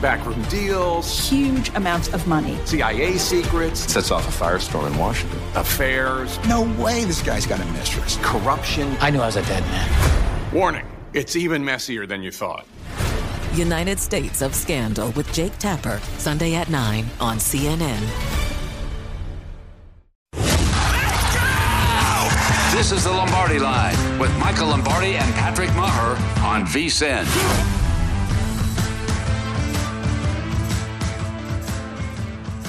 Backroom deals, huge amounts of money, CIA secrets, sets off a firestorm in Washington, affairs. No way this guy's got a mistress. Corruption. I knew I was a dead man. Warning it's even messier than you thought. United States of Scandal with Jake Tapper, Sunday at 9 on CNN. This is the Lombardi Line with Michael Lombardi and Patrick Meagher on VSIN.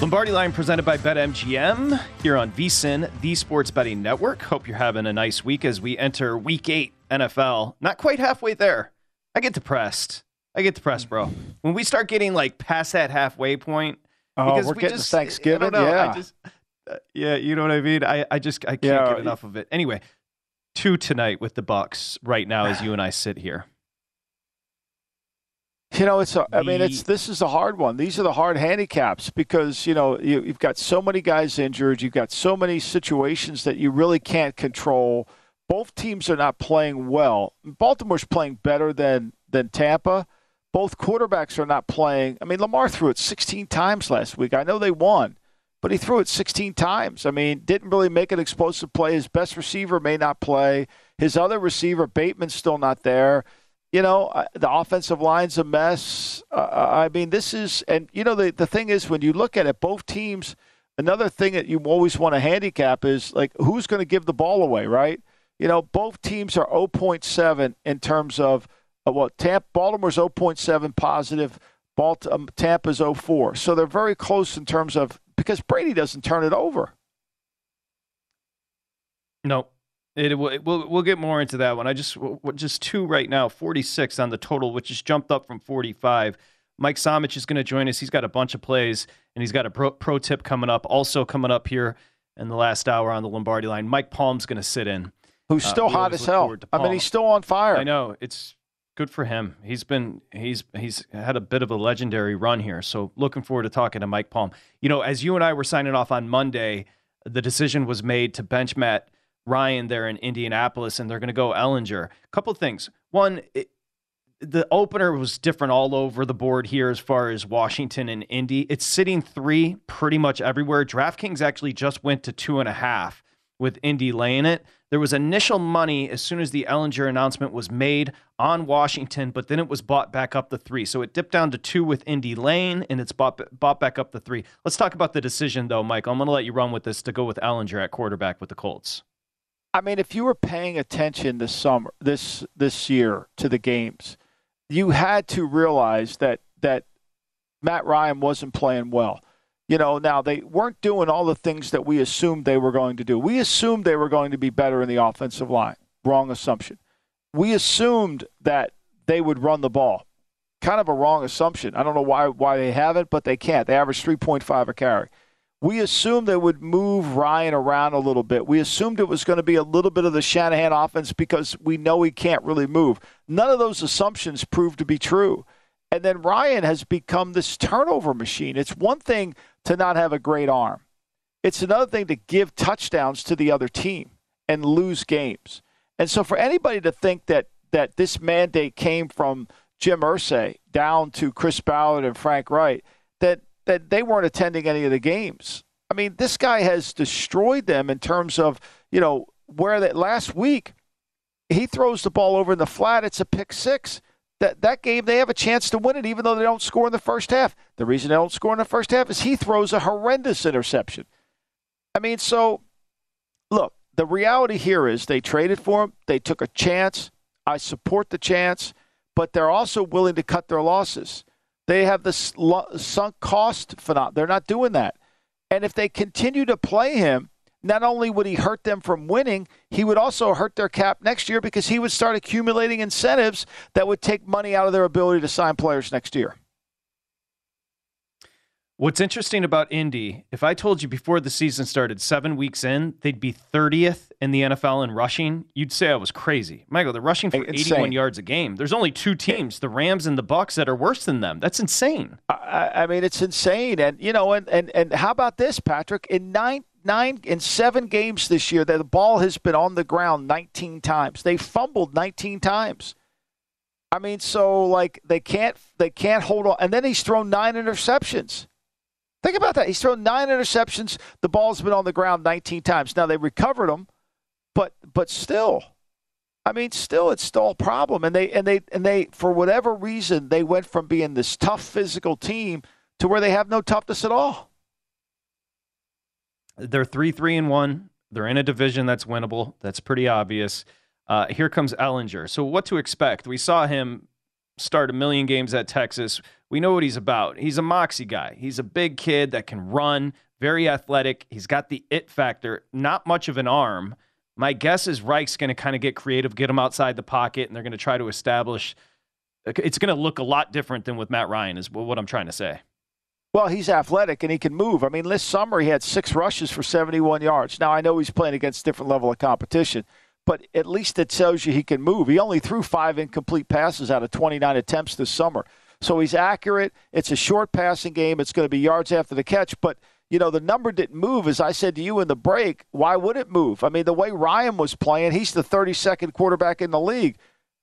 Lombardi Line presented by BetMGM here on VSIN, the Sports Betting Network. Hope you're having a nice week as we enter Week Eight NFL. Not quite halfway there. I get depressed. I get depressed, bro. When we start getting like past that halfway point, oh, because we're we getting just, Thanksgiving. know, yeah, just, uh, yeah, you know what I mean. I, I just I can't Yeah, get enough of it. Anyway, two tonight with the Bucks right now as you and I sit here. You know, it's. A, I mean, it's this is a hard one. These are the hard handicaps because you know you, you've got so many guys injured. You've got so many situations that you really can't control. Both teams are not playing well. Baltimore's playing better than than Tampa. Both quarterbacks are not playing. I mean, Lamar threw it 16 times last week. I know they won, but he threw it 16 times. I mean, didn't really make an explosive play. His best receiver may not play. His other receiver, Bateman's still not there. You know, uh, the offensive line's a mess. Uh, I mean, this is, and you know, the, the thing is, when you look at it, both teams, another thing that you always want to handicap is like, who's going to give the ball away, right? You know, both teams are 0.7 in terms of, uh, well, Tampa, Baltimore's 0.7 positive, Balt, um, Tampa's 0.4. So they're very close in terms of, because Brady doesn't turn it over. No, it will. We'll we'll get more into that one. I just just two right now. Forty six on the total, which has jumped up from forty five. Mike Somich is going to join us. He's got a bunch of plays, and he's got a pro, pro tip coming up. Also coming up here in the last hour on the Lombardi line. Mike Palm's going to sit in. Who's Uh, still we hot as hell. I mean, he's still on fire. I know it's good for him. He's been he's he's had a bit of a legendary run here. So looking forward to talking to Mike Palm. You know, as you and I were signing off on Monday, the decision was made to bench Matt Ryan there in Indianapolis, and they're going to go Ehlinger. A couple things. One. It, the opener was different all over the board here as far as Washington and Indy. It's sitting three pretty much everywhere. DraftKings actually just went to two and a half with Indy laying it. There was initial money as soon as the Ehlinger announcement was made on Washington, but then it was bought back up to three. So it dipped down to two with Indy Lane, and it's bought bought back up to three. Let's talk about the decision, though, Mike. I'm going to let you run with this to go with Ehlinger at quarterback with the Colts. I mean, if you were paying attention this summer, this this year to the games, you had to realize that that Matt Ryan wasn't playing well. You know, now they weren't doing all the things that we assumed they were going to do. We assumed they were going to be better in the offensive line. Wrong assumption. We assumed that they would run the ball. Kind of a wrong assumption. I don't know why why they haven't, but they can't. They average 3.5 a carry. We assumed they would move Ryan around a little bit. We assumed it was going to be a little bit of the Shanahan offense because we know he can't really move. None of those assumptions proved to be true. And then Ryan has become this turnover machine. It's one thing to not have a great arm, it's another thing to give touchdowns to the other team and lose games. And so for anybody to think that that this mandate came from Jim Irsay down to Chris Ballard and Frank Reich, that that they weren't attending any of the games. I mean, this guy has destroyed them in terms of, you know, where that last week he throws the ball over in the flat, it's a pick six. That that game they have a chance to win it even though they don't score in the first half. The reason they don't score in the first half is he throws a horrendous interception. I mean, so look, the reality here is they traded for him, they took a chance. I support the chance, but they're also willing to cut their losses. They have the sunk cost phenomenon. They're not doing that. And if they continue to play him, not only would he hurt them from winning, he would also hurt their cap next year because he would start accumulating incentives that would take money out of their ability to sign players next year. What's interesting about Indy, if I told you before the season started, seven weeks in, they'd be 30th in the NFL in rushing, you'd say I was crazy. Michael, they're rushing for insane. 81 yards a game. There's only two teams, the Rams and the Bucks, that are worse than them. That's insane. I, I mean, it's insane. And you know, and, and and how about this, Patrick? In nine nine in seven games this year, the ball has been on the ground 19 times. They fumbled 19 times. I mean, so like they can't they can't hold on. And then he's thrown nine interceptions. Think about that. He's thrown nine interceptions. The ball's been on the ground 19 times. Now they recovered them, but but still, I mean, still it's still a problem. And they and they and they for whatever reason they went from being this tough physical team to where they have no toughness at all. They're three three and one. They're in a division that's winnable. That's pretty obvious. Uh, here comes Ehlinger. So what to expect? We saw him start a million games at Texas. We know what he's about. He's a moxie guy. He's a big kid that can run, very athletic. He's got the it factor, not much of an arm. My guess is Reich's going to kind of get creative, get him outside the pocket, and they're going to try to establish. Uh, it's going to look a lot different than with Matt Ryan, is what I'm trying to say. Well, he's athletic and he can move. I mean, this summer he had six rushes for 71 yards. Now, I know he's playing against a different level of competition, but at least it tells you he can move. He only threw five incomplete passes out of 29 attempts this summer. So he's accurate. It's a short passing game. It's going to be yards after the catch. But, you know, the number didn't move. As I said to you in the break, why would it move? I mean, the way Ryan was playing, he's the 32nd quarterback in the league.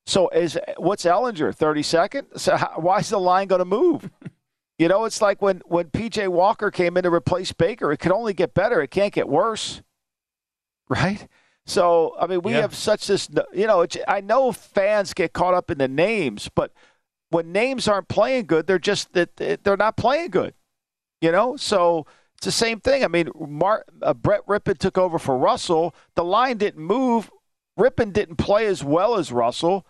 So is what's Ehlinger, 32nd? So how, why is the line going to move? you know, it's like when, when P.J. Walker came in to replace Baker. It could only get better. It can't get worse. Right? So, I mean, we yeah. have such this, you know, I know fans get caught up in the names, but when names aren't playing good, they're just that they're not playing good, you know? So it's the same thing. I mean, uh, Brett Rypien took over for Russell. The line didn't move. Rypien didn't play as well as Russell,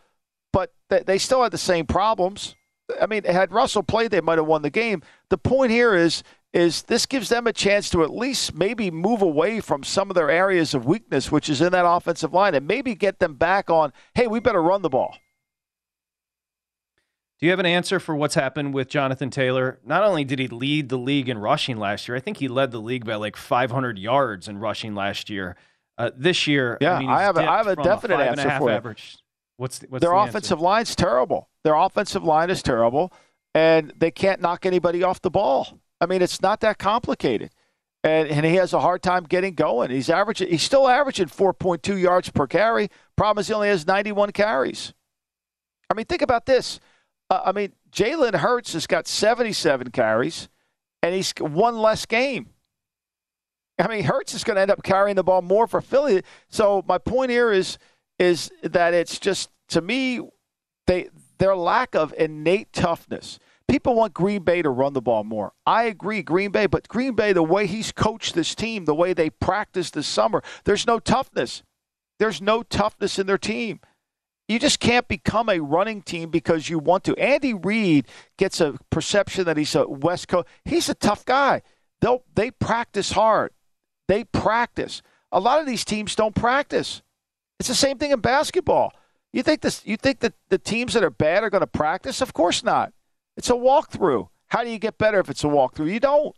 but they, they still had the same problems. I mean, had Russell played, they might have won the game. The point here is is this gives them a chance to at least maybe move away from some of their areas of weakness, which is in that offensive line, and maybe get them back on, hey, we better run the ball. Do you have an answer for what's happened with Jonathan Taylor? Not only did he lead the league in rushing last year, I think he led the league by like 500 yards in rushing last year. Uh, this year, yeah, I, mean, I have a, I have a definite a answer for average. What's, what's their the offensive answer? line's terrible. Their offensive line is terrible, and they can't knock anybody off the ball. I mean, it's not that complicated. And, and he has a hard time getting going. He's averaging. He's still averaging 4.2 yards per carry. Problem is, he only has 91 carries. I mean, think about this. Uh, I mean, Jalen Hurts has got 77 carries, and he's one less game. I mean, Hurts is going to end up carrying the ball more for Philly. So my point here is is that it's just to me they their lack of innate toughness People want Green Bay to run the ball more. I agree, Green Bay, but Green Bay, the way he's coached this team, the way they practiced this summer, there's no toughness. There's no toughness in their team. You just can't become a running team because you want to. Andy Reid gets a perception that he's a West Coast. He's a tough guy. They'll they practice hard. They practice. A lot of these teams don't practice. It's the same thing in basketball. You think this? You think that the teams that are bad are going to practice? Of course not. It's a walkthrough. How do you get better if it's a walkthrough? You don't.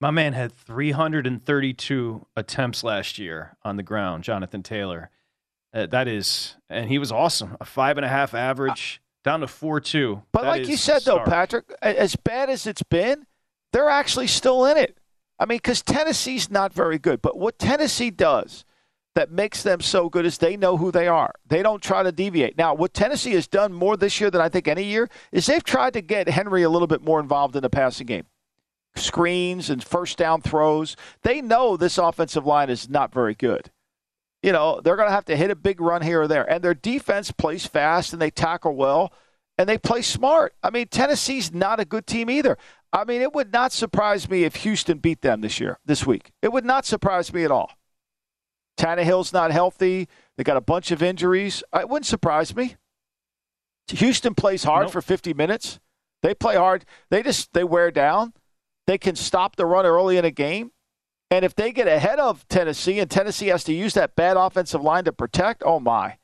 My man had 332 attempts last year on the ground, Jonathan Taylor. Uh, that is, and he was awesome. A five and a half average, down to four two. But That like you said, though. Patrick, as bad as it's been, they're actually still in it. I mean, because Tennessee's not very good. But what Tennessee does that makes them so good is they know who they are. They don't try to deviate. Now, what Tennessee has done more this year than I think any year is they've tried to get Henry a little bit more involved in the passing game. Screens and first down throws. They know this offensive line is not very good. You know, they're going to have to hit a big run here or there. And their defense plays fast and they tackle well and they play smart. I mean, Tennessee's not a good team either. I mean, it would not surprise me if Houston beat them this year, this week. It would not surprise me at all. Tannehill's not healthy. They got a bunch of injuries. Uh, it wouldn't surprise me. Houston plays hard Nope. for 50 minutes. They play hard. They just they wear down. They can stop the run early in a game. And if they get ahead of Tennessee and Tennessee has to use that bad offensive line to protect, oh my.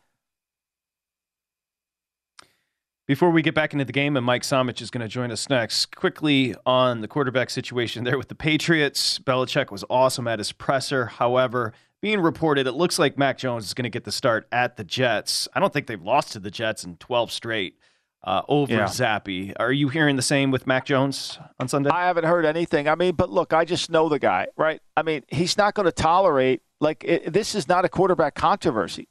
Before we get back into the game, and Mike Somich is going to join us next, quickly on the quarterback situation there with the Patriots. Belichick was awesome at his presser. However, being reported, it looks like Mac Jones is going to get the start at the Jets. I don't think they've lost to the Jets in 12 straight uh, over Yeah. Zappe. Are you hearing the same with Mac Jones on Sunday? I haven't heard anything. I mean, but look, I just know the guy, right? I mean, he's not going to tolerate like it, this is not a quarterback controversy.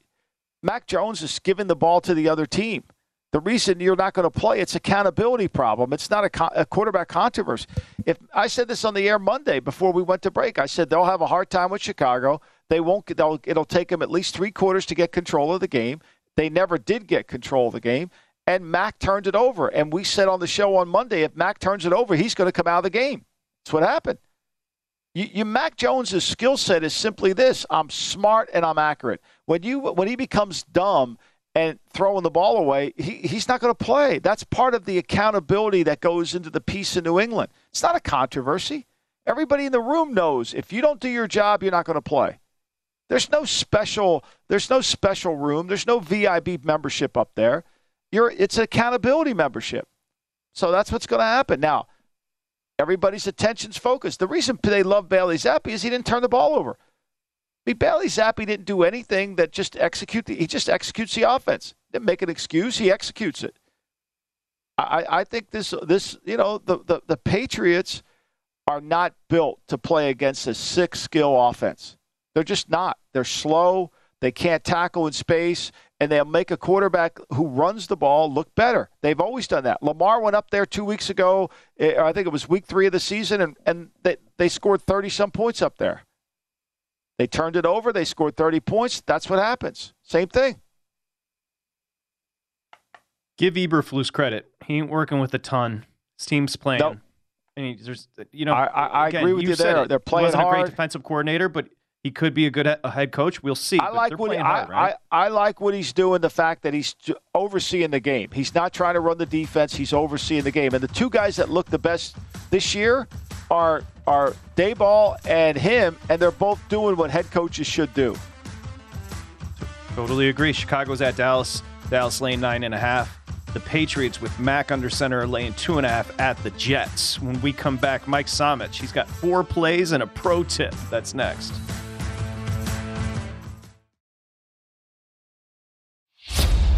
Mac Jones is giving the ball to the other team. The reason you're not going to play, it's accountability problem. It's not a, co- a quarterback controversy. If I said this on the air Monday before we went to break, I said they'll have a hard time with Chicago. They won't. get- They'll, it'll take them at least three quarters to get control of the game. They never did get control of the game, and Mac turned it over. And we said on the show on Monday, if Mac turns it over, he's going to come out of the game. That's what happened. You, you Mac Jones's skill set is simply this: I'm smart and I'm accurate. When you when he becomes dumb and throwing the ball away, he, he's not going to play. That's part of the accountability that goes into the piece in New England. It's not a controversy. Everybody in the room knows if you don't do your job, you're not going to play. There's no special. There's no special room. There's no VIB membership up there. You're. It's an accountability membership. So that's what's going to happen now. Everybody's attention's focused. The reason they love Bailey Zappe is he didn't turn the ball over. I mean, Bailey Zappe didn't do anything that just execute. The, he just executes the offense. Didn't make an excuse. He executes it. I, I think this this you know the, the the Patriots are not built to play against a six skill offense. They're just not. They're slow. They can't tackle in space, and they'll make a quarterback who runs the ball look better. They've always done that. Lamar went up there two weeks ago. eh, I think it was week three of the season, and, and they, they scored 30 some points up there. They turned it over. They scored 30 points. That's what happens. Same thing. Give Eberflus credit. He ain't working with a ton. His team's playing. Nope. And he, there's, you know, I- I- I again, agree with you said there. it. They're He playing wasn't a great defensive coordinator, but he could be a good a head coach. We'll see. I like what he, playing I, right? I, I like what he's doing. The fact that he's overseeing the game. He's not trying to run the defense. He's overseeing the game. And the two guys that look the best this year are are Daboll and him, and they're both doing what head coaches should do. Totally agree. Chicago's at Dallas. Dallas laying nine and a half. The Patriots with Mac under center are laying two and a half at the Jets. When we come back, Mike Somich. He's got four plays and a pro tip. That's next.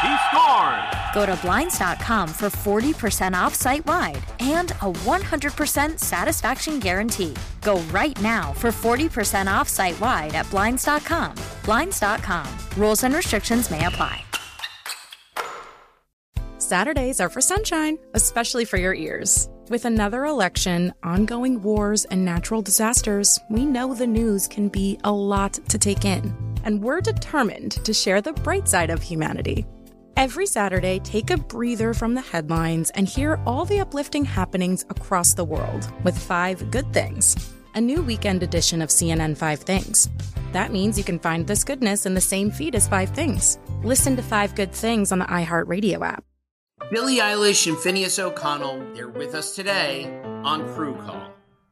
He scored. Go to Blinds.com for 40% off site wide and a 100% satisfaction guarantee. Go right now for 40% off site wide at Blinds.com. Blinds.com. Rules and restrictions may apply. Saturdays are for sunshine, especially for your ears. With another election, ongoing wars, and natural disasters, we know the news can be a lot to take in. And we're determined to share the bright side of humanity. Every Saturday, take a breather from the headlines and hear all the uplifting happenings across the world with Five Good Things, a new weekend edition of CNN Five Things. That means you can find this goodness in the same feed as Five Things. Listen to Five Good Things on the iHeartRadio app. Billie Eilish and Finneas O'Connell, they're with us today on Crew Call.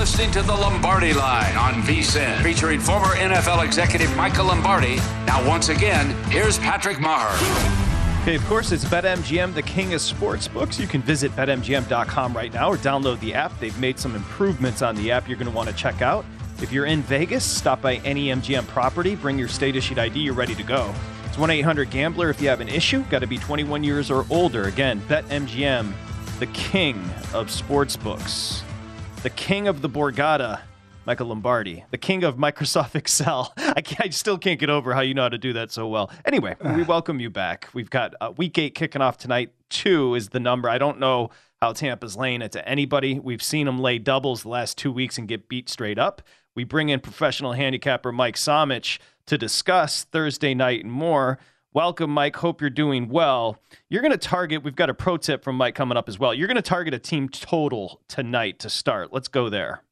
Listening to the Lombardi Line on VSIN, featuring former NFL executive Michael Lombardi. Now, once again, here's Patrick Meagher. Okay, of course, it's BetMGM, the king of sports books. You can visit betmgm.com right now or download the app. They've made some improvements on the app you're going to want to check out. If you're in Vegas, stop by any MGM property, bring your state issued ID, you're ready to go. It's 1 800 Gambler if you have an issue. Got to be 21 years or older. Again, BetMGM, the king of sports books the king of the Borgata, Michael Lombardi, the king of Microsoft Excel. I, I, still can't get over how you know how to do that so well. Anyway, we welcome you back. We've got uh, week eight kicking off tonight. Two is the number. I don't know how Tampa's laying it to anybody. We've seen them lay doubles the last two weeks and get beat straight up. We bring in professional handicapper Mike Somich to discuss Thursday night and more. Welcome, Mike. Hope you're doing well. You're going to target, we've got a pro tip from Mike coming up as well. You're going to target a team total tonight to start. Let's go there.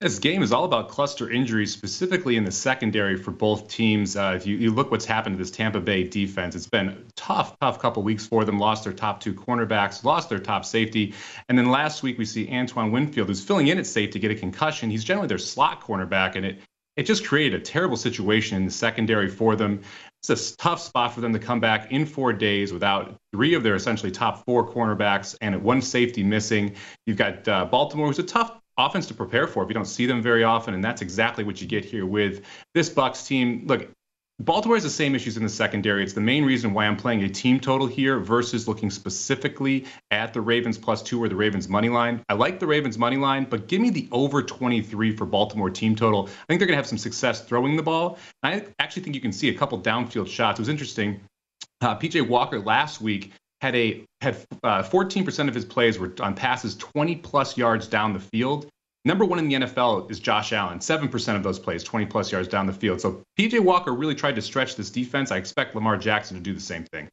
This game is all about cluster injuries, specifically in the secondary for both teams. Uh, if you, you look what's happened to this Tampa Bay defense, it's been a tough, tough couple weeks for them. Lost their top two cornerbacks, lost their top safety. And then last week, we see Antoine Winfield, who's filling in at safety, get a concussion. He's generally their slot cornerback, and it it just created a terrible situation in the secondary for them it's a tough spot for them to come back in four days without three of their essentially top four cornerbacks and one safety missing. You've got uh, Baltimore, who's a tough offense to prepare for if you don't see them very often, and that's exactly what you get here with this Bucks team. Look, Baltimore has the same issues in the secondary. It's the main reason why I'm playing a team total here versus looking specifically at the Ravens plus two or the Ravens money line. I like the Ravens money line, but give me the over 23 for Baltimore team total. I think they're going to have some success throwing the ball. I actually think you can see a couple downfield shots. It was interesting. Uh, PJ Walker last week had a had uh, 14% of his plays were on passes 20 plus yards down the field. Number one in the NFL is Josh Allen, 7% of those plays, 20 plus yards down the field. So PJ Walker really tried to stretch this defense. I expect Lamar Jackson to do the same thing.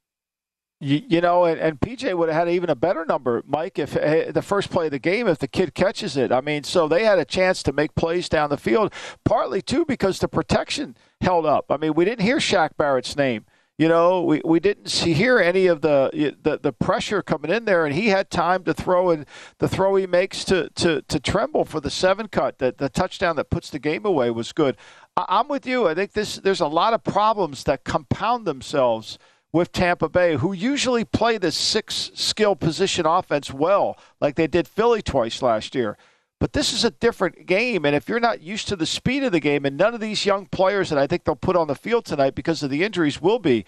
You, you know, and, and, PJ would have had even a better number, Mike, if uh, the first play of the game, if the kid catches it. I mean, so they had a chance to make plays down the field, partly too because the protection held up. I mean, we didn't hear Shaq Barrett's name. You know, we, we didn't see hear any of the, the the pressure coming in there, and he had time to throw and the throw he makes to, to, to Tremble for the seven cut. That the touchdown that puts the game away was good. I, I'm with you. I think this there's a lot of problems that compound themselves with Tampa Bay, who usually play this six skill position offense well, like they did Philly twice last year. But this is a different game, and if you're not used to the speed of the game, and none of these young players that I think they'll put on the field tonight because of the injuries will be,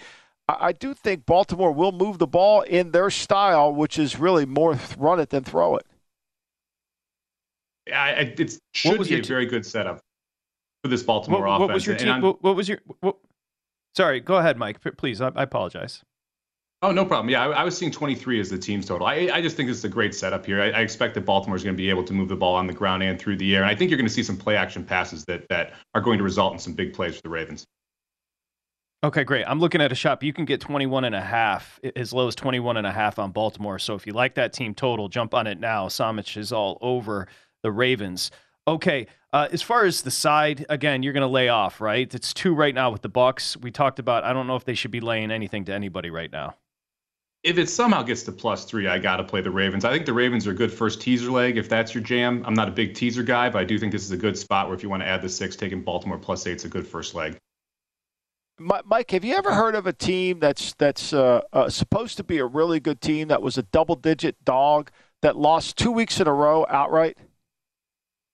I, do think Baltimore will move the ball in their style, which is really more run it than throw it. I, it should be a t- very good setup for this Baltimore what, offense. What was your team? What, what, was your? What, sorry, go ahead, Mike. Please, I, I apologize. Oh, no problem. Yeah, I, I, was seeing 23 as the team's total. I, I just think it's a great setup here. I, I expect that Baltimore is going to be able to move the ball on the ground and through the air. And I think you're going to see some play action passes that, that are going to result in some big plays for the Ravens. Okay, great. I'm looking at a shop. You can get 21 and a half, as low as 21 and a half on Baltimore. So if you like that team total, jump on it now. Somich is all over the Ravens. Okay. Uh, as far as the side, again, you're going to lay off, right? It's two right now with the Bucks. We talked about. I don't know if they should be laying anything to anybody right now. If it somehow gets to plus three, I got to play the Ravens. I think the Ravens are a good first teaser leg if that's your jam. I'm not a big teaser guy, but I do think this is a good spot where if you want to add the six, taking Baltimore plus eight is a good first leg. Mike, have you ever heard of a team that's that's uh, uh, supposed to be a really good team that was a double-digit dog that lost two weeks in a row outright?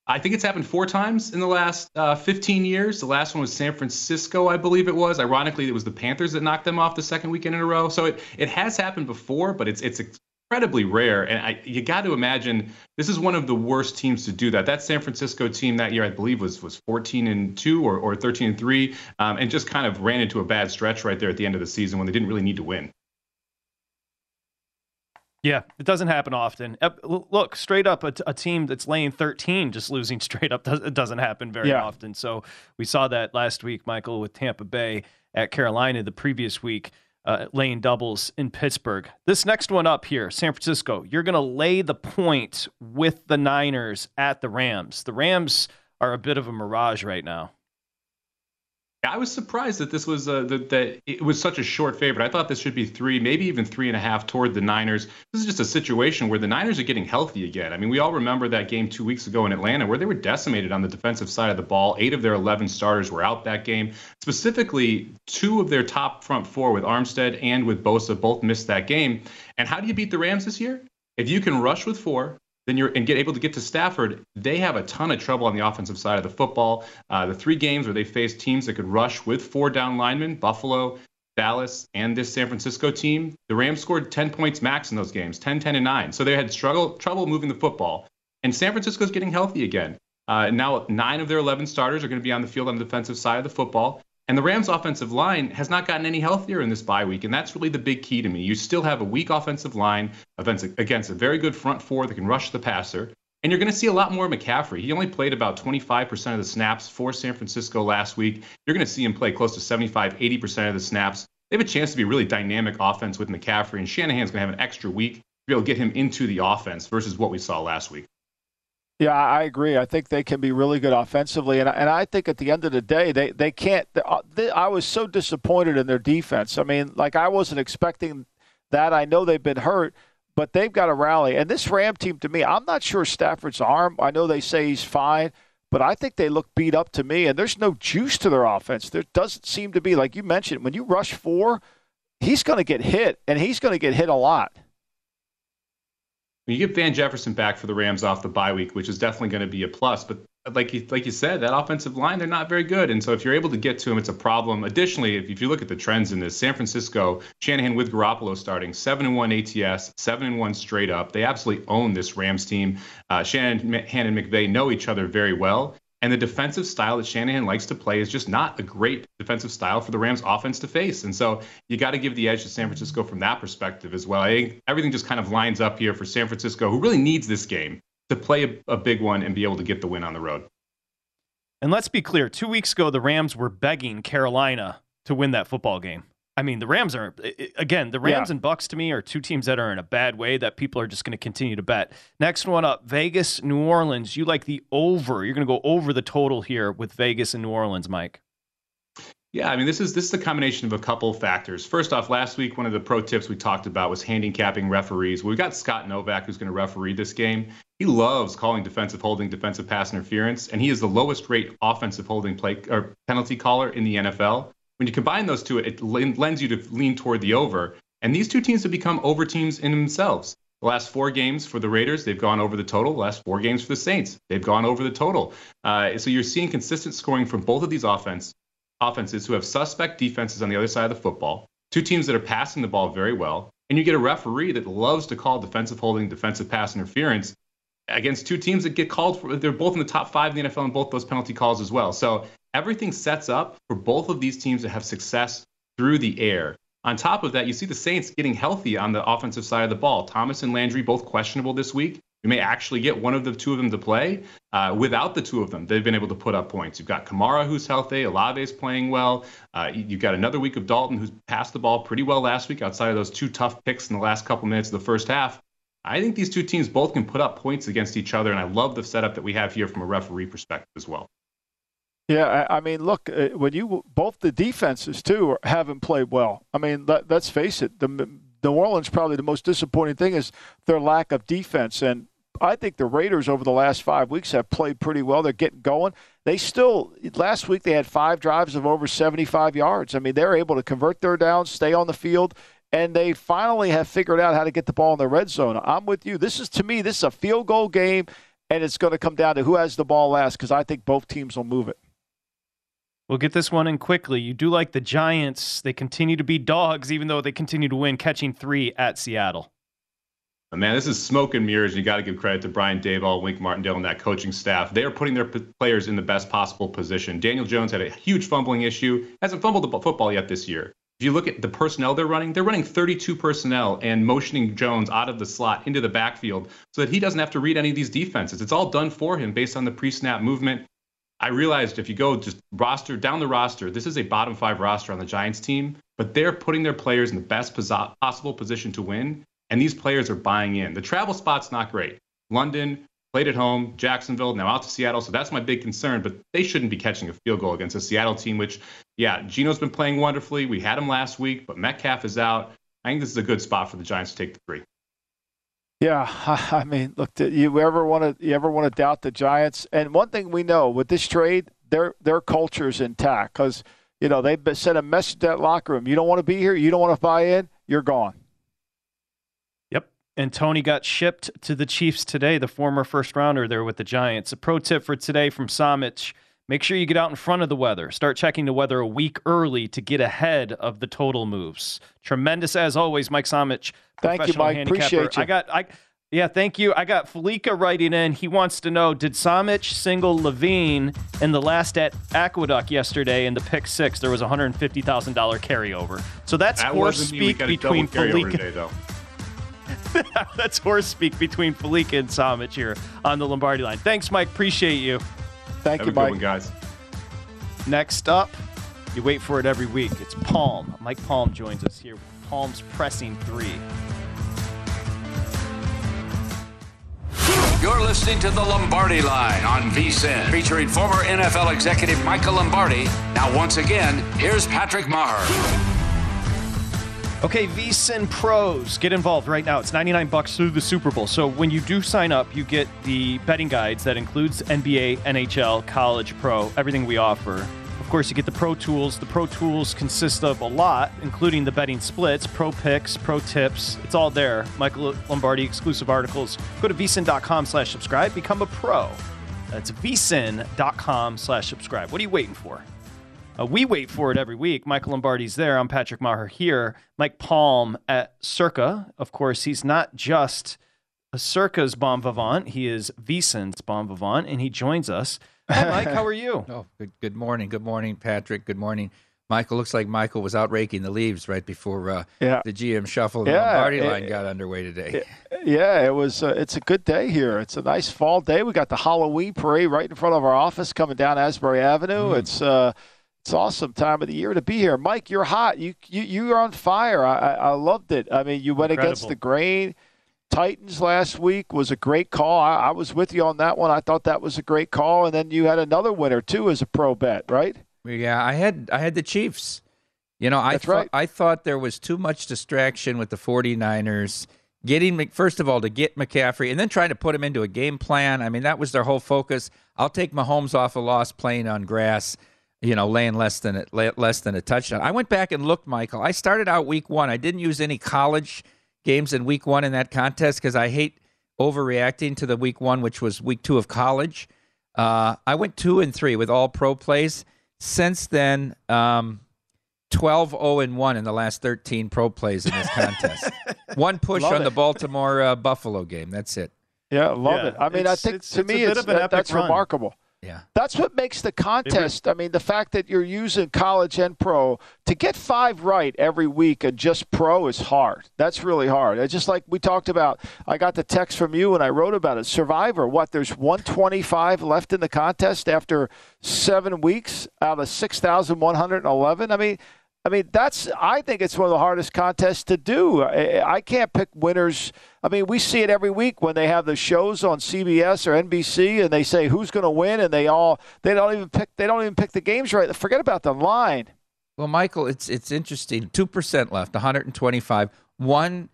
I think it's happened four times in the last uh, 15 years. The last one was San Francisco, I believe it was. Ironically, it was the Panthers that knocked them off the second weekend in a row. So it, it has happened before, but it's it's incredibly rare. And I, you got to imagine this is one of the worst teams to do that. That San Francisco team that year, I believe, was was 14 and two or, or 13 and three, um, and just kind of ran into a bad stretch right there at the end of the season when they didn't really need to win. Yeah, it doesn't happen often. Look, straight up, a, a team that's laying 13 just losing straight up does, it doesn't happen very yeah. often. So we saw that last week, Michael, with Tampa Bay at Carolina the previous week uh, laying doubles in Pittsburgh. This next one up here, San Francisco, you're going to lay the point with the Niners at the Rams. The Rams are a bit of a mirage right now. I was surprised that this was uh, that, that it was such a short favorite. I thought this should be three, maybe even three and a half toward the Niners. This is just a situation where the Niners are getting healthy again. I mean, we all remember that game two weeks ago in Atlanta where they were decimated on the defensive side of the ball. Eight of their 11 starters were out that game. Specifically, two of their top front four with Armstead and with Bosa both missed that game. And how do you beat the Rams this year? If you can rush with four, then you're and get able to get to Stafford, they have a ton of trouble on the offensive side of the football. Uh, the three games where they faced teams that could rush with four down linemen, Buffalo, Dallas, and this San Francisco team, the Rams scored 10 points max in those games, 10, 10, and 9. So they had struggle trouble moving the football. And San Francisco's getting healthy again. Uh, now, nine of their 11 starters are going to be on the field on the defensive side of the football. And the Rams' offensive line has not gotten any healthier in this bye week, and that's really the big key to me. You still have a weak offensive line against a very good front four that can rush the passer. And you're going to see a lot more McCaffrey. He only played about 25% of the snaps for San Francisco last week. You're going to see him play close to 75, 80% of the snaps. They have a chance to be a really dynamic offense with McCaffrey, and Shanahan's going to have an extra week to be able to get him into the offense versus what we saw last week. Yeah, I agree. I think they can be really good offensively, and and I think at the end of the day, they they can't. They, uh, I was so disappointed in their defense. I mean, like I wasn't expecting that. I know they've been hurt, but they've got to rally. And this Ram team, to me, I'm not sure Stafford's arm. I know they say he's fine, but I think they look beat up to me. And there's no juice to their offense. There doesn't seem to be, like you mentioned, when you rush four, he's going to get hit, and he's going to get hit a lot you get Van Jefferson back for the Rams off the bye week, which is definitely going to be a plus. But like you, like you said, that offensive line, they're not very good. And so if you're able to get to him, it's a problem. Additionally, if, if you look at the trends in this, San Francisco, Shanahan with Garoppolo starting, 7 and 1 ATS, 7 and 1 straight up. They absolutely own this Rams team. Uh, Shanahan and McVay know each other very well. And the defensive style that Shanahan likes to play is just not a great defensive style for the Rams offense to face. And so you got to give the edge to San Francisco from that perspective as well. I think everything just kind of lines up here for San Francisco, who really needs this game to play a, a big one and be able to get the win on the road. And let's be clear two weeks ago, the Rams were begging Carolina to win that football game. I mean, the Rams are again the Rams yeah. and Bucks to me are two teams that are in a bad way that people are just going to continue to bet. Next one up, Vegas, New Orleans. You like the over? You're going to go over the total here with Vegas and New Orleans, Mike. Yeah, I mean this is this is a combination of a couple factors. First off, last week one of the pro tips we talked about was handicapping referees. We've got Scott Novak who's going to referee this game. He loves calling defensive holding, defensive pass interference, and he is the lowest rate offensive holding play or penalty caller in the NFL. When you combine those two, it lends you to lean toward the over. And these two teams have become over teams in themselves. The last four games for the Raiders, they've gone over the total. The last four games for the Saints, they've gone over the total. Uh, so you're seeing consistent scoring from both of these offense, offenses who have suspect defenses on the other side of the football, two teams that are passing the ball very well, and you get a referee that loves to call defensive holding, defensive pass interference against two teams that get called for. They're both in the top five in the NFL in both those penalty calls as well. So everything sets up for both of these teams to have success through the air. On top of that, you see the Saints getting healthy on the offensive side of the ball. Thomas and Landry both questionable this week. You may actually get one of the two of them to play. Uh, without the two of them, they've been able to put up points. You've got Kamara, who's healthy. Olave's playing well. Uh, you've got another week of Dalton, who's passed the ball pretty well last week outside of those two tough picks in the last couple minutes of the first half. I think these two teams both can put up points against each other, and I love the setup that we have here from a referee perspective as well. Yeah, I, mean, look, uh, when you both the defenses too haven't played well. I mean, let, us face it, the New Orleans probably the most disappointing thing is their lack of defense, and I think the Raiders over the last five weeks have played pretty well. They're getting going. They still last week they had five drives of over 75 yards. I mean, they're able to convert their downs, stay on the field, and they finally have figured out how to get the ball in the red zone. I'm with you. This is to me, this is a field goal game, and it's going to come down to who has the ball last because I think both teams will move it. We'll get this one in quickly. You do like the Giants. They continue to be dogs, even though they continue to win, catching three at Seattle. Man, this is smoke and mirrors. You got to give credit to Brian Daboll, Wink Martindale, and that coaching staff. They are putting their p- players in the best possible position. Daniel Jones had a huge fumbling issue. Hasn't fumbled the football yet this year. If you look at the personnel they're running, they're running 32 personnel and motioning Jones out of the slot into the backfield so that he doesn't have to read any of these defenses. It's all done for him based on the pre-snap movement. I realized if you go just roster down the roster, this is a bottom five roster on the Giants team, but they're putting their players in the best possible position to win and these players are buying in. The travel spot's not great. London, played at home, Jacksonville, now out to Seattle. So that's my big concern, but they shouldn't be catching a field goal against a Seattle team, which, yeah, Geno's been playing wonderfully. We had him last week, but Metcalf is out. I think this is a good spot for the Giants to take the three. Yeah, I mean, look, you ever want to you ever want to doubt the Giants? And one thing we know with this trade, their their culture is intact because you know they've sent a message to that locker room. You don't want to be here. You don't want to buy in. You're gone. Yep. And Toney got shipped to the Chiefs today, the former first rounder there with the Giants. A pro tip for today from Somich make sure you get out in front of the weather. Start checking the weather a week early to get ahead of the total moves. Tremendous as always, Mike Somich. Thank you, Mike. Appreciate you. I got, I, yeah, thank you. I got Falika writing in. He wants to know Did Somich single Levine in the last at Aqueduct yesterday in the pick six? There was a $150,000 carryover. So that's that horse speak between Falika. Today, That's horse speak between Falika and Somich here on the Lombardi line. Thanks, Mike. Appreciate you. Thank Have you, Mike. One, guys. Next up, you wait for it every week. It's Palm. Mike Palm joins us here. Palm's pressing three. You're listening to the Lombardi Line on VSIN, featuring former NFL executive Michael Lombardi. Now, once again, here's Patrick Meagher. Okay, VSIN Pros, get involved right now. It's 99 bucks through the Super Bowl. So when you do sign up, you get the betting guides that includes NBA, NHL, college, pro, everything we offer. Of course, you get the pro tools. The pro tools consist of a lot, including the betting splits, pro picks, pro tips. It's all there. Michael Lombardi exclusive articles. Go to vsin.com slash subscribe. Become a pro. That's vsin.com slash subscribe. What are you waiting for? Uh, we wait for it every week. Michael Lombardi's there. I'm Patrick Meagher here. Mike Palm at Circa. Of course, he's not just a Circa's bon vivant. He is VSIN's bon vivant, and he joins us. Hi, Mike. How are you? oh, good, good morning. Good morning, Patrick. Good morning. Michael looks like Michael was out raking the leaves right before uh, yeah. the GM shuffle and yeah, Lombardi it, line got underway today. It, yeah, it was. Uh, it's a good day here. It's a nice fall day. We got the Halloween parade right in front of our office coming down Asbury Avenue. Mm. It's uh, it's awesome time of the year to be here. Mike, you're hot. You you you're on fire. I I, I loved it. I mean, you went Incredible. against the grain. Titans last week was a great call. I, I, was with you on that one. I thought that was a great call, and then you had another winner too as a pro bet, right? Yeah, I had I had the Chiefs. You know, I That's thought right. I thought there was too much distraction with the 49ers getting first of all to get McCaffrey and then trying to put him into a game plan. I mean, that was their whole focus. I'll take Mahomes off a loss playing on grass you know, laying less than a, less than a touchdown. I went back and looked, Michael. I started out week one. I didn't use any college games in week one in that contest because I hate overreacting to the week one, which was week two of college. Uh, I went two and three with all pro plays. Since then, um, 12 0 and 1 in the last 13 pro plays in this contest. One push love on it. the Baltimore uh, Buffalo game. That's it. Yeah, love Yeah, it. I mean, it's- I think it's- to it's a me, bit it's, of an that- epic that's run. remarkable. Yeah. That's what makes the contest. I mean, the fact that you're using college and pro to get five right every week and just pro is hard. That's really hard. It's just like we talked about. I got the text from you and I wrote about it. Survivor. What? There's 125 left in the contest after seven weeks out of 6,111. I mean, I mean, that's I think it's one of the hardest contests to do. I, I, can't pick winners. I mean, we see it every week when they have the shows on CBS or NBC, and they say who's going to win, and they all they don't even pick they don't even pick the games right. Forget about the line. Well, Michael, it's it's interesting. Two percent left, 125. One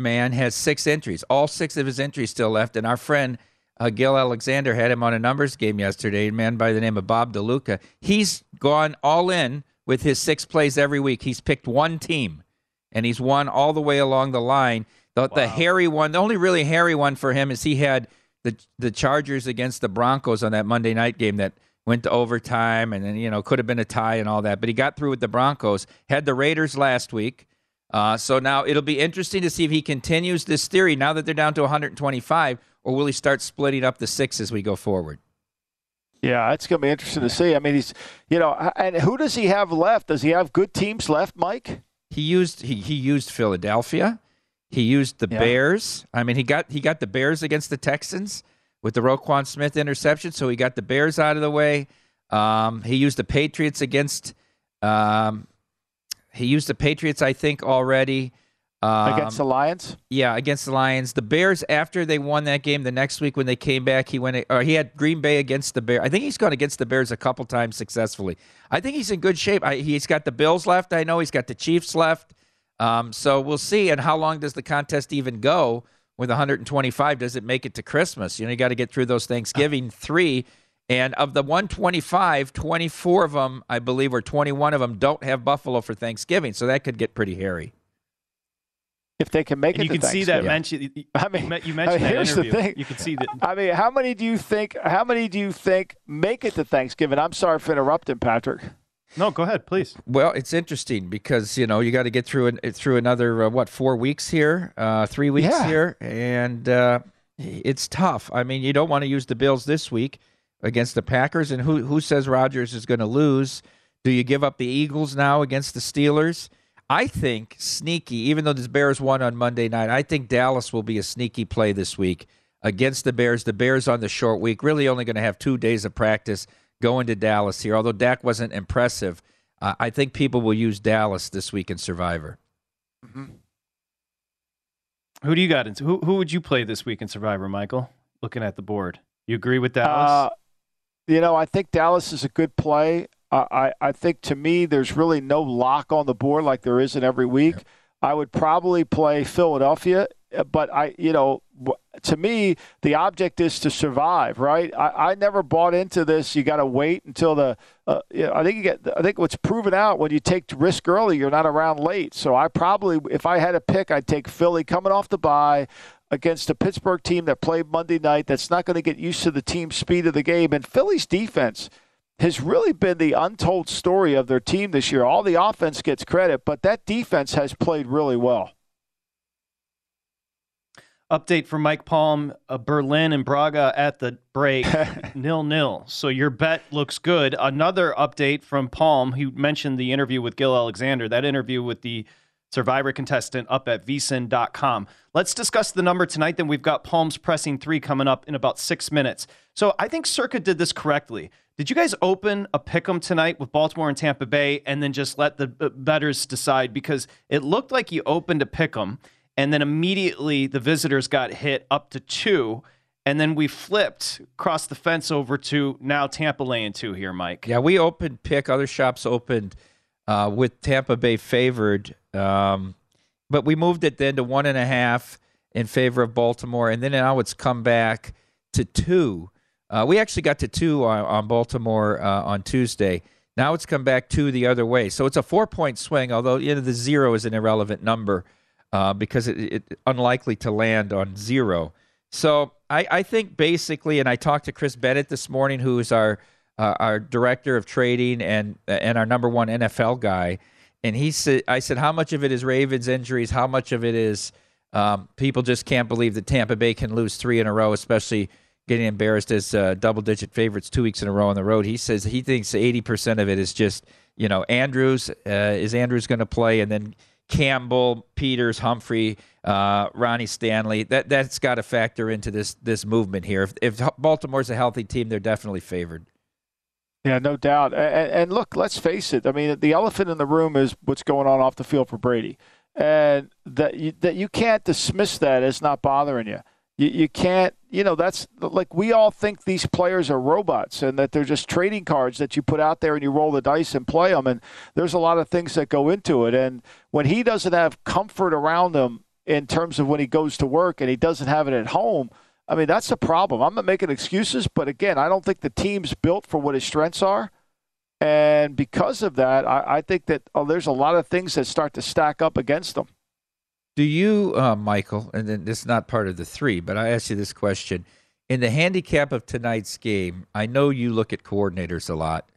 man has six entries. All six of his entries still left, and our friend uh, Gill Alexander had him on a numbers game yesterday. A man by the name of Bob DeLuca. He's gone all in with his six plays every week. He's picked one team, and he's won all the way along the line. The, wow. the hairy one, the only really hairy one for him is he had the the Chargers against the Broncos on that Monday night game that went to overtime, and then you know could have been a tie and all that. But he got through with the Broncos. Had the Raiders last week. Uh, so now it'll be interesting to see if he continues this theory now that they're down to 125, or will he start splitting up the six as we go forward? Yeah, it's going to be interesting to see. I mean, he's, you know, and who does he have left? Does he have good teams left, Mike? He used he, he used Philadelphia. He used the yeah. Bears. I mean, he got he got the Bears against the Texans with the Roquan Smith interception, so he got the Bears out of the way. Um, he used the Patriots against. Um, he used the Patriots, I think, already. Um, against the Lions? Yeah, against the Lions. The Bears, after they won that game, the next week when they came back, he went. Or he had Green Bay against the Bears. I think he's gone against the Bears a couple times successfully. I think he's in good shape. I, he's got the Bills left. I know he's got the Chiefs left. Um, so we'll see. And how long does the contest even go? With 125, does it make it to Christmas? You know, you got to get through those Thanksgiving three. And of the 125, 24 of them, I believe, or 21 of them don't have Buffalo for Thanksgiving. So that could get pretty hairy if they can make and it. You can see that mention. I mean, you mentioned I mean, here's interview. the thing. You can see that. I mean, how many do you think? How many do you think make it to Thanksgiving? I'm sorry for interrupting, Patrick. No, go ahead, please. Well, it's interesting because you know you got to get through an, through another uh, what four weeks here, uh, three weeks yeah. here, and uh, it's tough. I mean, you don't want to use the Bills this week against the Packers, and who who says Rodgers is going to lose? Do you give up the Eagles now against the Steelers? I think sneaky, even though the Bears won on Monday night, I think Dallas will be a sneaky play this week against the Bears. The Bears on the short week, really only going to have two days of practice going to Dallas here. Although Dak wasn't impressive, uh, I think people will use Dallas this week in Survivor. Mm-hmm. Who do you got? Into, who who would you play this week in Survivor, Michael? Looking at the board, you agree with Dallas? Uh, you know, I think Dallas is a good play. I, I think to me, there's really no lock on the board like there is in every week. I would probably play Philadelphia, uh, but I, you know, to me, the object is to survive, right? I, I never bought into this. You got to wait until the. Uh, you know, I think you get. I think what's proven out when you take risk early, you're not around late. So I probably, if I had a pick, I'd take Philly coming off the bye against a Pittsburgh team that played Monday night. That's not going to get used to the team speed of the game and Philly's defense has really been the untold story of their team this year. All the offense gets credit, but that defense has played really well. Update from Mike Palm: uh, Berlin and Braga at the break, nil nil. So your bet looks good. Another update from Palm. He mentioned the interview with Gill Alexander. That interview with the Survivor contestant up at vsin.com. Let's discuss the number tonight. Then we've got Palms pressing three coming up in about six minutes. So I think Circa did this correctly. Did you guys open a pick 'em tonight with Baltimore and Tampa Bay and then just let the betters decide? Because it looked like you opened a pick 'em and then immediately the visitors got hit up to two. And then we flipped across the fence over to now Tampa laying two here, Mike. Yeah, we opened pick. Other shops opened uh, with Tampa Bay favored. Um, but we moved it then to one and a half in favor of Baltimore. And then now it's come back to two. Uh, we actually got to two on, on Baltimore uh, on Tuesday. Now it's come back two the other way. So it's a four point swing, although you know, the zero is an irrelevant number uh, because it's it, unlikely to land on zero. So I, I, think basically, and I talked to Chris Bennett this morning, who is our uh, our director of trading and and our number one NFL guy, and he said, I said, how much of it is Ravens injuries? How much of it is um, people just can't believe that Tampa Bay can lose three in a row, especially getting embarrassed as uh, double digit favorites two weeks in a row on the road. He says he thinks 80% of it is just, you know, Andrews, uh, is Andrews going to play? And then Campbell, Peters, Humphrey, uh, Ronnie Stanley. That, that's got to factor into this, this movement here. If, if Baltimore's a healthy team, they're definitely favored. Yeah, no doubt. And, and, look, let's face it. I mean, the elephant in the room is what's going on off the field for Brady, and that you, that you can't dismiss that as not bothering you. You, you can't. You know, that's like we all think these players are robots and that they're just trading cards that you put out there and you roll the dice and play them. And there's a lot of things that go into it. And when he doesn't have comfort around him in terms of when he goes to work and he doesn't have it at home I mean, that's a problem. I'm not making excuses, but again, I don't think the team's built for what his strengths are. And because of that, I, I think that oh, there's a lot of things that start to stack up against them. Do you, uh, Michael, and then this is not part of the three, but I ask you this question. In the handicap of tonight's game, I know you look at coordinators a lot.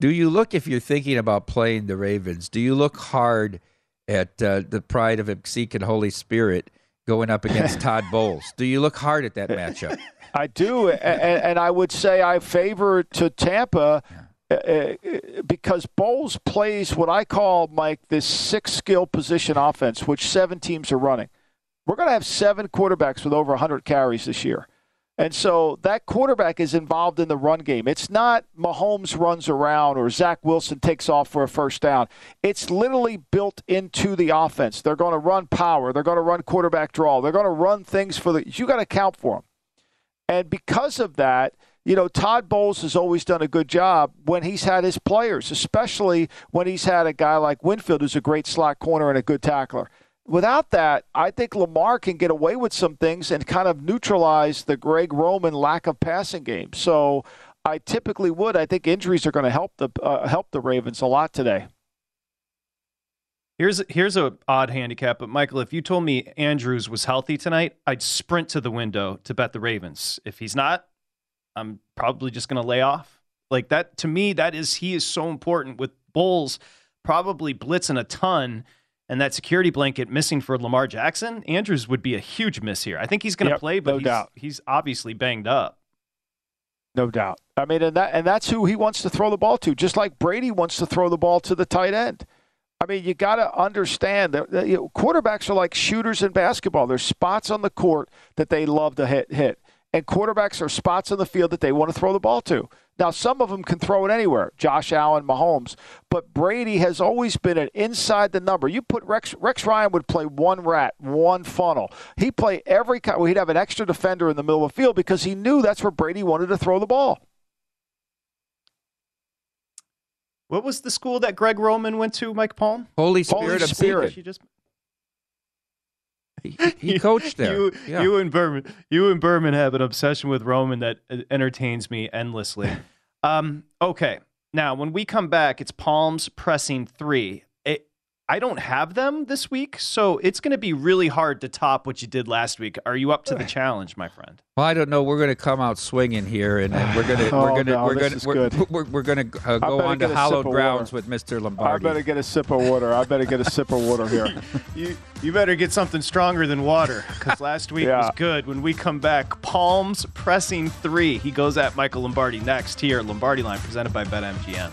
Do you look, if you're thinking about playing the Ravens, do you look hard at uh, the pride of Zeke and Holy Spirit – going up against Todd Bowles. Do you look hard at that matchup? I do, and, and, I would say I favor to Tampa uh, uh, because Bowles plays what I call, Mike, this six skill position offense, which seven teams are running. We're going to have seven quarterbacks with over 100 carries this year. And so that quarterback is involved in the run game. It's not Mahomes runs around or Zach Wilson takes off for a first down. It's literally built into the offense. They're going to run power. They're going to run quarterback draw. They're going to run things for the. You got to count for them. And because of that, you know, Todd Bowles has always done a good job when he's had his players, especially when he's had a guy like Winfield, who's a great slot corner and a good tackler without that, I think Lamar can get away with some things and kind of neutralize the Greg Roman lack of passing game. So I typically would. I think injuries are going to help the uh, help the Ravens a lot today. Here's here's a odd handicap, but Michael, if you told me Andrews was healthy tonight, I'd sprint to the window to bet the Ravens. If he's not, I'm probably just going to lay off. Like that to me, that is he is so important with Bowles probably blitzing a ton and that security blanket missing for Lamar Jackson, Andrews would be a huge miss here. I think he's going to yep, play, but no he's, doubt. he's obviously banged up. No doubt. I mean, and that and that's who he wants to throw the ball to, just like Brady wants to throw the ball to the tight end. I mean, you got to understand that, that you know, quarterbacks are like shooters in basketball. There's spots on the court that they love to hit, hit, and quarterbacks are spots on the field that they want to throw the ball to. Now, some of them can throw it anywhere, Josh Allen, Mahomes, but Brady has always been an inside the number. You put Rex, Rex Ryan would play one rat, one funnel. He play every kind. Well, he'd have an extra defender in the middle of the field because he knew that's where Brady wanted to throw the ball. What was the school that Greg Roman went to, Mike Palm? Holy Spirit Holy of Spirit. He, he, he coached there. You, yeah. you and Berman, you and Berman have an obsession with Roman that entertains me endlessly. um, okay, now when we come back, it's Palms pressing three. I don't have them this week, so it's going to be really hard to top what you did last week. Are you up to the challenge, my friend? Well, I don't know. We're going to come out swinging here, and, and we're going to Oh, we're going to no, we're this going is to good. we're, we're, we're going to uh, go on to a hallowed grounds with Mr. Lombardi. I better get a sip of water. I better get a sip of water here. You you better get something stronger than water because last week Yeah. was good. When we come back, Palms pressing three. He goes at Michael Lombardi next here at Lombardi Line, presented by BetMGM.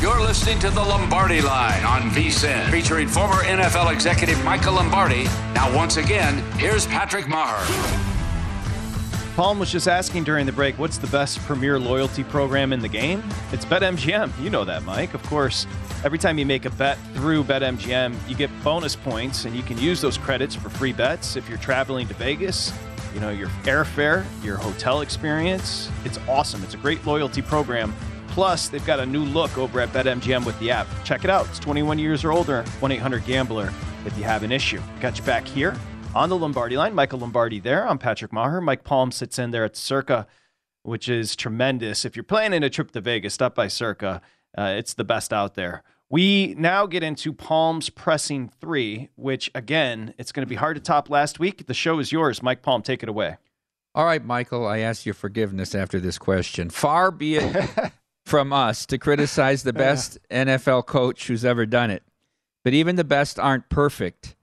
You're listening to the Lombardi Line on VSIN, featuring former NFL executive Michael Lombardi. Now, once again, here's Patrick Meagher. Palm was just asking during the break, what's the best premier loyalty program in the game? It's BetMGM. You know that, Mike. Of course, every time you make a bet through BetMGM, you get bonus points, and you can use those credits for free bets if you're traveling to Vegas. You know, your airfare, your hotel experience. It's awesome. It's a great loyalty program. Plus, they've got a new look over at BetMGM with the app. Check it out. It's 21 years or older. 1 800 Gambler if you have an issue. Got you back here on the Lombardi line. Michael Lombardi there. I'm Patrick Meagher. Mike Palm sits in there at Circa, which is tremendous. If you're planning a trip to Vegas, stop by Circa. Uh, it's the best out there. We now get into Palm's Pressing 3, which, again, it's going to be hard to top last week. The show is yours. Mike Palm, take it away. All right, Michael, I ask your forgiveness after this question. Far be it from us to criticize the best NFL coach who's ever done it, but even the best aren't perfect.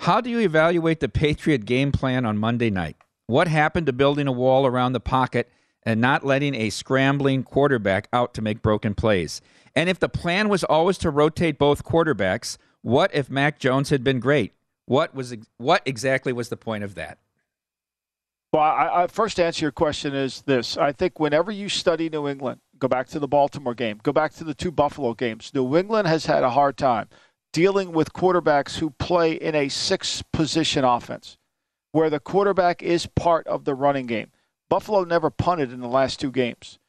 How do you evaluate the Patriot game plan on Monday night? What happened to building a wall around the pocket and not letting a scrambling quarterback out to make broken plays? And if the plan was always to rotate both quarterbacks, what if Mac Jones had been great? What was what exactly was the point of that? Well, I, I first answer your question is this: I think whenever you study New England, go back to the Baltimore game, go back to the two Buffalo games. New England has had a hard time dealing with quarterbacks who play in a six position offense where the quarterback is part of the running game. Buffalo never punted in the last two games.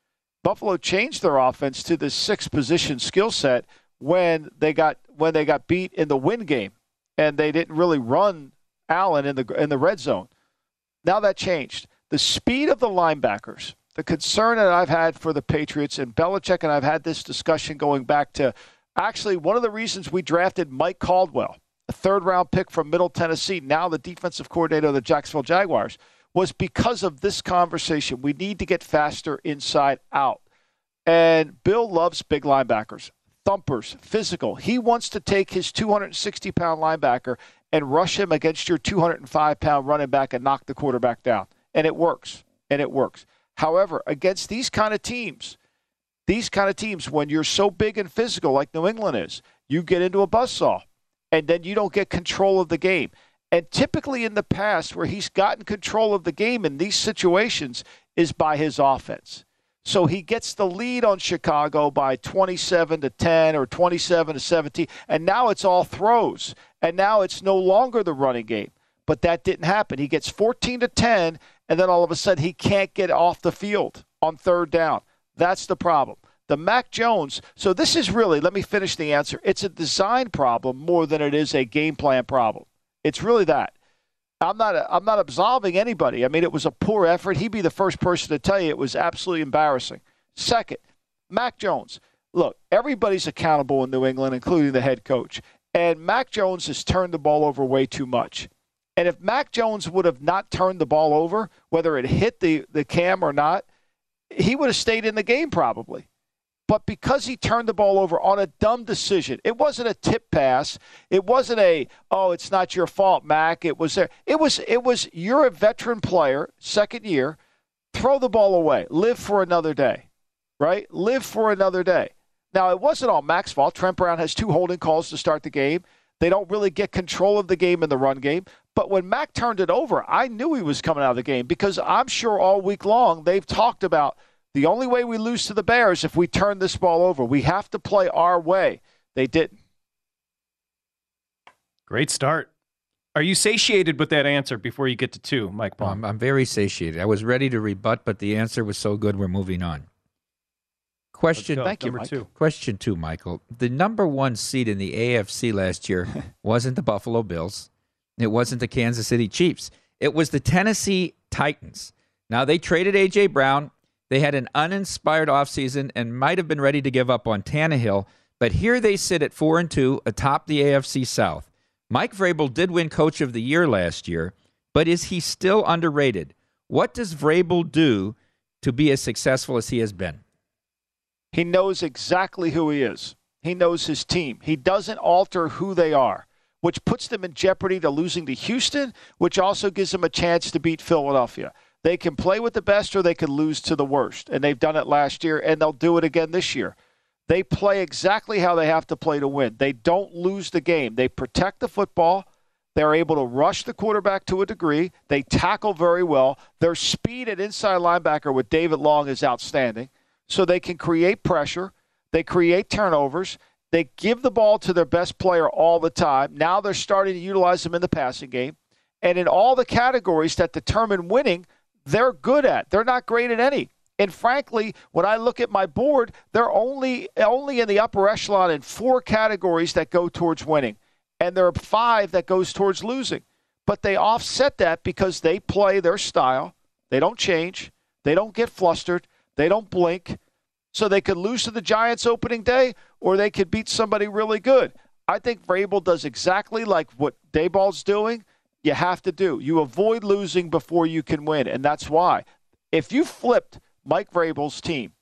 Buffalo changed their offense to the six position skill set when they got when they got beat in the win game and they didn't really run Allen in the in the red zone. Now that changed. The speed of the linebackers, the concern that I've had for the Patriots and Belichick and I've had this discussion going back to Actually, one of the reasons we drafted Mike Caldwell, a third round pick from Middle Tennessee, now the defensive coordinator of the Jacksonville Jaguars, was because of this conversation. We need to get faster inside out. And Bill loves big linebackers, thumpers, physical. He wants to take his 260 pound linebacker and rush him against your 205 pound running back and knock the quarterback down. And it works. And it works. However, against these kind of teams, these kind of teams, when you're so big and physical like New England is, you get into a buzzsaw and then you don't get control of the game. And typically in the past, where he's gotten control of the game in these situations is by his offense. So he gets the lead on Chicago by 27 to 10 or 27 to 17, and now it's all throws. And now it's no longer the running game. But that didn't happen. He gets 14 to 10, and then all of a sudden he can't get off the field on third down. That's the problem. The Mac Jones, so this is really, let me finish the answer. It's a design problem more than it is a game plan problem. It's really that. I'm not I'm not absolving anybody. I mean, it was a poor effort. He'd be the first person to tell you it was absolutely embarrassing. Second, Mac Jones. Look, everybody's accountable in New England, including the head coach. And Mac Jones has turned the ball over way too much. And if Mac Jones would have not turned the ball over, whether it hit the, the cam or not, he would have stayed in the game probably. But because he turned the ball over on a dumb decision, it wasn't a tip pass. It wasn't a oh, it's not your fault, Mac. It was there. It was it was you're a veteran player, second year. Throw the ball away. Live for another day. Right? Live for another day. Now, it wasn't all Mac's fault. Trent Brown has two holding calls to start the game. They don't really get control of the game in the run game. But when Mac turned it over, I knew he was coming out of the game because I'm sure all week long they've talked about the only way we lose to the Bears if we turn this ball over. We have to play our way. They didn't. Great start. Are you satiated with that answer before you get to two, Mike Palm? I'm, I'm very satiated. I was ready to rebut, but the answer was so good, we're moving on. Question Thank you, number two. Question two, Michael. The number one seed in the AFC last year wasn't the Buffalo Bills. It wasn't the Kansas City Chiefs. It was the Tennessee Titans. Now they traded AJ Brown. They had an uninspired offseason and might have been ready to give up on Tannehill, but here they sit at four and two atop the AFC South. Mike Vrabel did win Coach of the Year last year, but is he still underrated? What does Vrabel do to be as successful as he has been? He knows exactly who he is. He knows his team. He doesn't alter who they are, which puts them in jeopardy to losing to Houston, which also gives them a chance to beat Philadelphia. They can play with the best or they can lose to the worst. And they've done it last year and they'll do it again this year. They play exactly how they have to play to win. They don't lose the game. They protect the football. They're able to rush the quarterback to a degree. They tackle very well. Their speed at inside linebacker with David Long is outstanding. So they can create pressure. They create turnovers. They give the ball to their best player all the time. Now they're starting to utilize them in the passing game. And in all the categories that determine winning, they're good at. They're not great at any. And frankly, when I look at my board, they're only only in the upper echelon in four categories that go towards winning, and there are five that goes towards losing. But they offset that because they play their style. They don't change. They don't get flustered. They don't blink. So they could lose to the Giants opening day, or they could beat somebody really good. I think Vrabel does exactly like what Daboll's doing. You have to do. You avoid losing before you can win, and that's why. If you flipped Mike Vrabel's team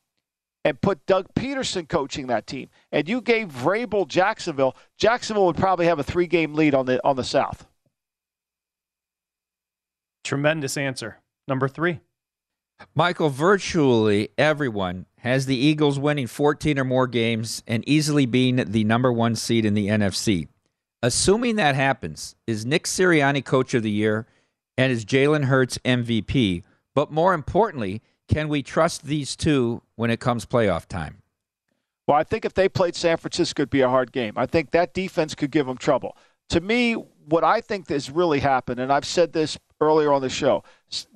and put Doug Pederson coaching that team, and you gave Vrabel Jacksonville, Jacksonville would probably have a three-game lead on the on the South. Tremendous answer. Number three. Michael, virtually everyone has the Eagles winning 14 or more games and easily being the number one seed in the NFC. Assuming that happens, is Nick Sirianni coach of the year and is Jalen Hurts MVP? But more importantly, can we trust these two when it comes playoff time? Well, I think if they played San Francisco, it'd be a hard game. I think that defense could give them trouble. To me, what I think has really happened, and I've said this earlier on the show,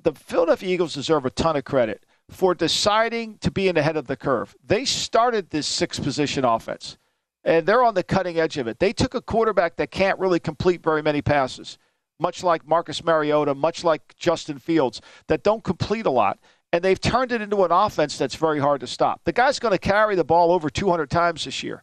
the Philadelphia Eagles deserve a ton of credit for deciding to be in the head of the curve. They started this six position offense, and they're on the cutting edge of it. They took a quarterback that can't really complete very many passes, much like Marcus Mariota, much like Justin Fields, that don't complete a lot and they've turned it into an offense that's very hard to stop. The guy's going to carry the ball over 200 times this year.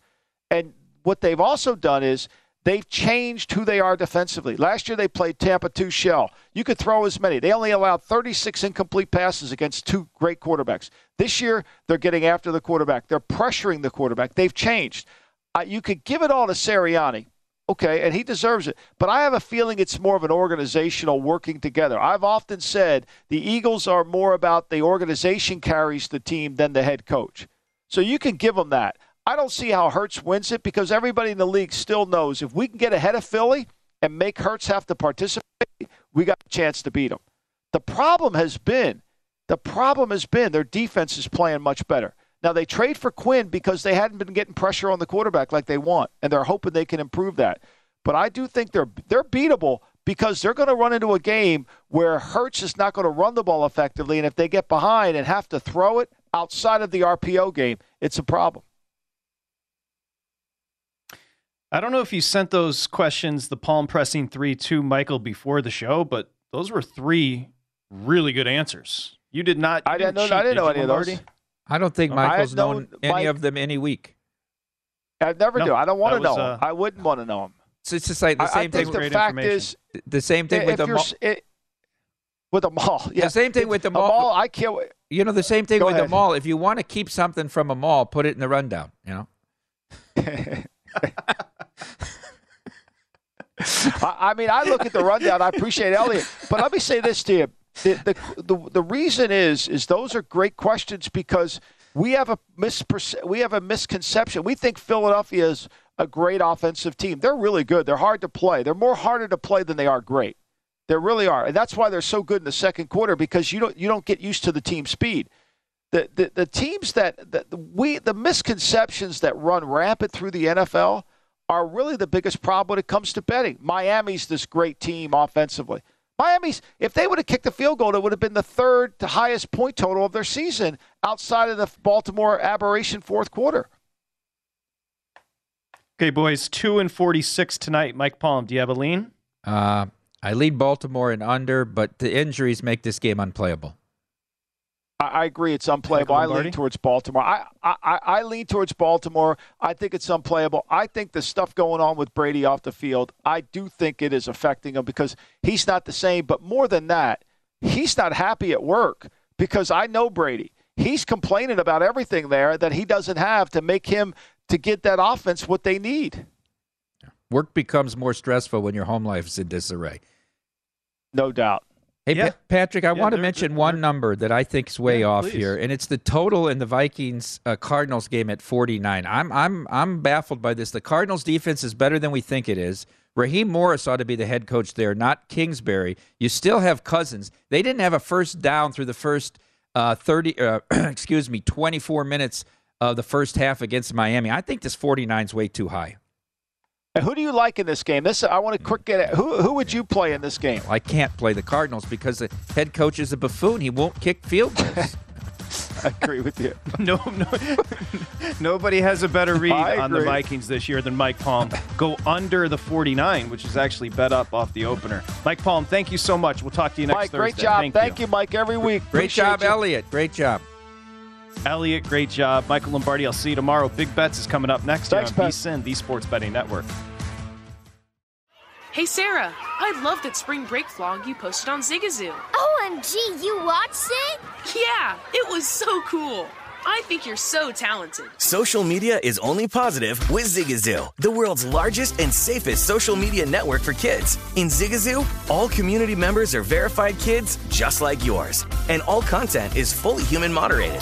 And what they've also done is they've changed who they are defensively. Last year they played Tampa 2 shell. You could throw as many. They only allowed 36 incomplete passes against two great quarterbacks. This year they're getting after the quarterback. They're pressuring the quarterback. They've changed. Uh, you could give it all to Sirianni. Okay, and he deserves it. But I have a feeling it's more of an organizational working together. I've often said the Eagles are more about the organization carries the team than the head coach. So you can give them that. I don't see how Hurts wins it because everybody in the league still knows if we can get ahead of Philly and make Hurts have to participate, we got a chance to beat them. The problem has been, the problem has been their defense is playing much better. Now they trade for Quinn because they hadn't been getting pressure on the quarterback like they want, and they're hoping they can improve that. But I do think they're they're beatable because they're going to run into a game where Hurts is not going to run the ball effectively, and if they get behind and have to throw it outside of the RPO game, it's a problem. I don't know if you sent those questions, the palm pressing three to Michael before the show, but those were three really good answers. You did not. You I didn't, didn't know. I didn't did know any of Lombardi? those. I don't think I Michael's known known any Mike- of them any week. I never No, do. I don't want to know. uh. I wouldn't want to know them. So it's just like the same I, I same think thing. the fact is, The same thing with the mall. it, with the mall, yeah. The same thing with the a mall. I can't. You know, the same thing Go with the mall. If you want to keep something from a mall, put it in the rundown. You know. I, I mean, I look at the rundown. I appreciate Elliot, but let me say this to you: the, the the the reason is is those are great questions because we have a misperce- we have a misconception. We think Philadelphia is a great offensive team. They're really good. They're hard to play. They're more harder to play than they are great. They really are, and that's why they're so good in the second quarter because you don't you don't get used to the team speed. The the, the teams that, that we the misconceptions that run rampant through the NFL are really the biggest problem when it comes to betting. Miami's this great team offensively. Miami's, if they would have kicked the field goal, it would have been the third to highest point total of their season outside of the Baltimore aberration fourth quarter. Okay, boys, two and forty-six tonight. Mike Palm, do you have a lean? Uh, I lead Baltimore in under, but the injuries make this game unplayable. I, I agree, it's unplayable. I lean towards Baltimore. I, I I lean towards Baltimore. I think it's unplayable. I think the stuff going on with Brady off the field, I do think it is affecting him because he's not the same. But more than that, he's not happy at work because I know Brady. He's complaining about everything there that he doesn't have to make him to get that offense what they need. Work becomes more stressful when your home life is in disarray. No doubt. Hey, Yeah. Pa- Patrick, I Yeah, want to they're- mention one number that I think is way Yeah, off please. here, and it's the total in the Vikings uh, Cardinals game at 49. I'm I'm I'm baffled by this. The Cardinals defense is better than we think it is. Raheem Morris ought to be the head coach there, not Kingsbury. You still have Cousins. They didn't have a first down through the first uh, 30 uh, excuse me, 24 minutes of the first half against Miami. I think this 49 is way too high. And who do you like in this game? This I want to quick get it. Who who would you play in this game? I can't play the Cardinals because the head coach is a buffoon. He won't kick field goals. I agree with you. No, no, nobody has a better read I on the. Vikings this year than Mike Palm. Go under the 49, which is actually bet up off the opener. Mike Palm, thank you so much. We'll talk to you next Mike, Thursday. great job. Thank, Thank, you. Mike, every week. Great Appreciate job, you. Elliot. Great job. Elliot, great job. Michael Lombardi, I'll see you tomorrow. Big Bets is coming up next Thanks, here on Pat. VSIN, the Sports Betting Network. Hey Sarah, I love that spring break vlog you posted on Zigazoo. OMG, you watched it? Yeah, it was so cool. I think you're so talented. Social media is only positive with Zigazoo, the world's largest and safest social media network for kids. In Zigazoo, all community members are verified kids just like yours, and all content is fully human moderated.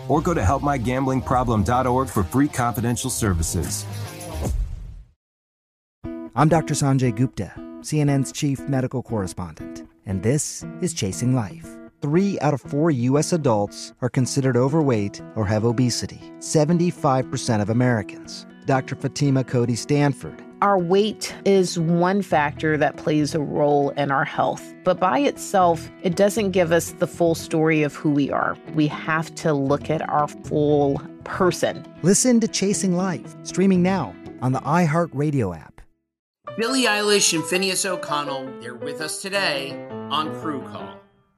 or go to helpmygamblingproblem.org for free confidential services. I'm Dr. Sanjay Gupta, CNN's chief medical correspondent, and this is Chasing Life. Three out of four U.S. adults are considered overweight or have obesity, 75% of Americans. Dr. Fatima Cody Stanford. Our weight is one factor that plays a role in our health, but by itself, it doesn't give us the full story of who we are. We have to look at our full person. Listen to Chasing Life, streaming now on the iHeartRadio app. Billie Eilish and Finneas O'Connell, they're with us today on Crew Call.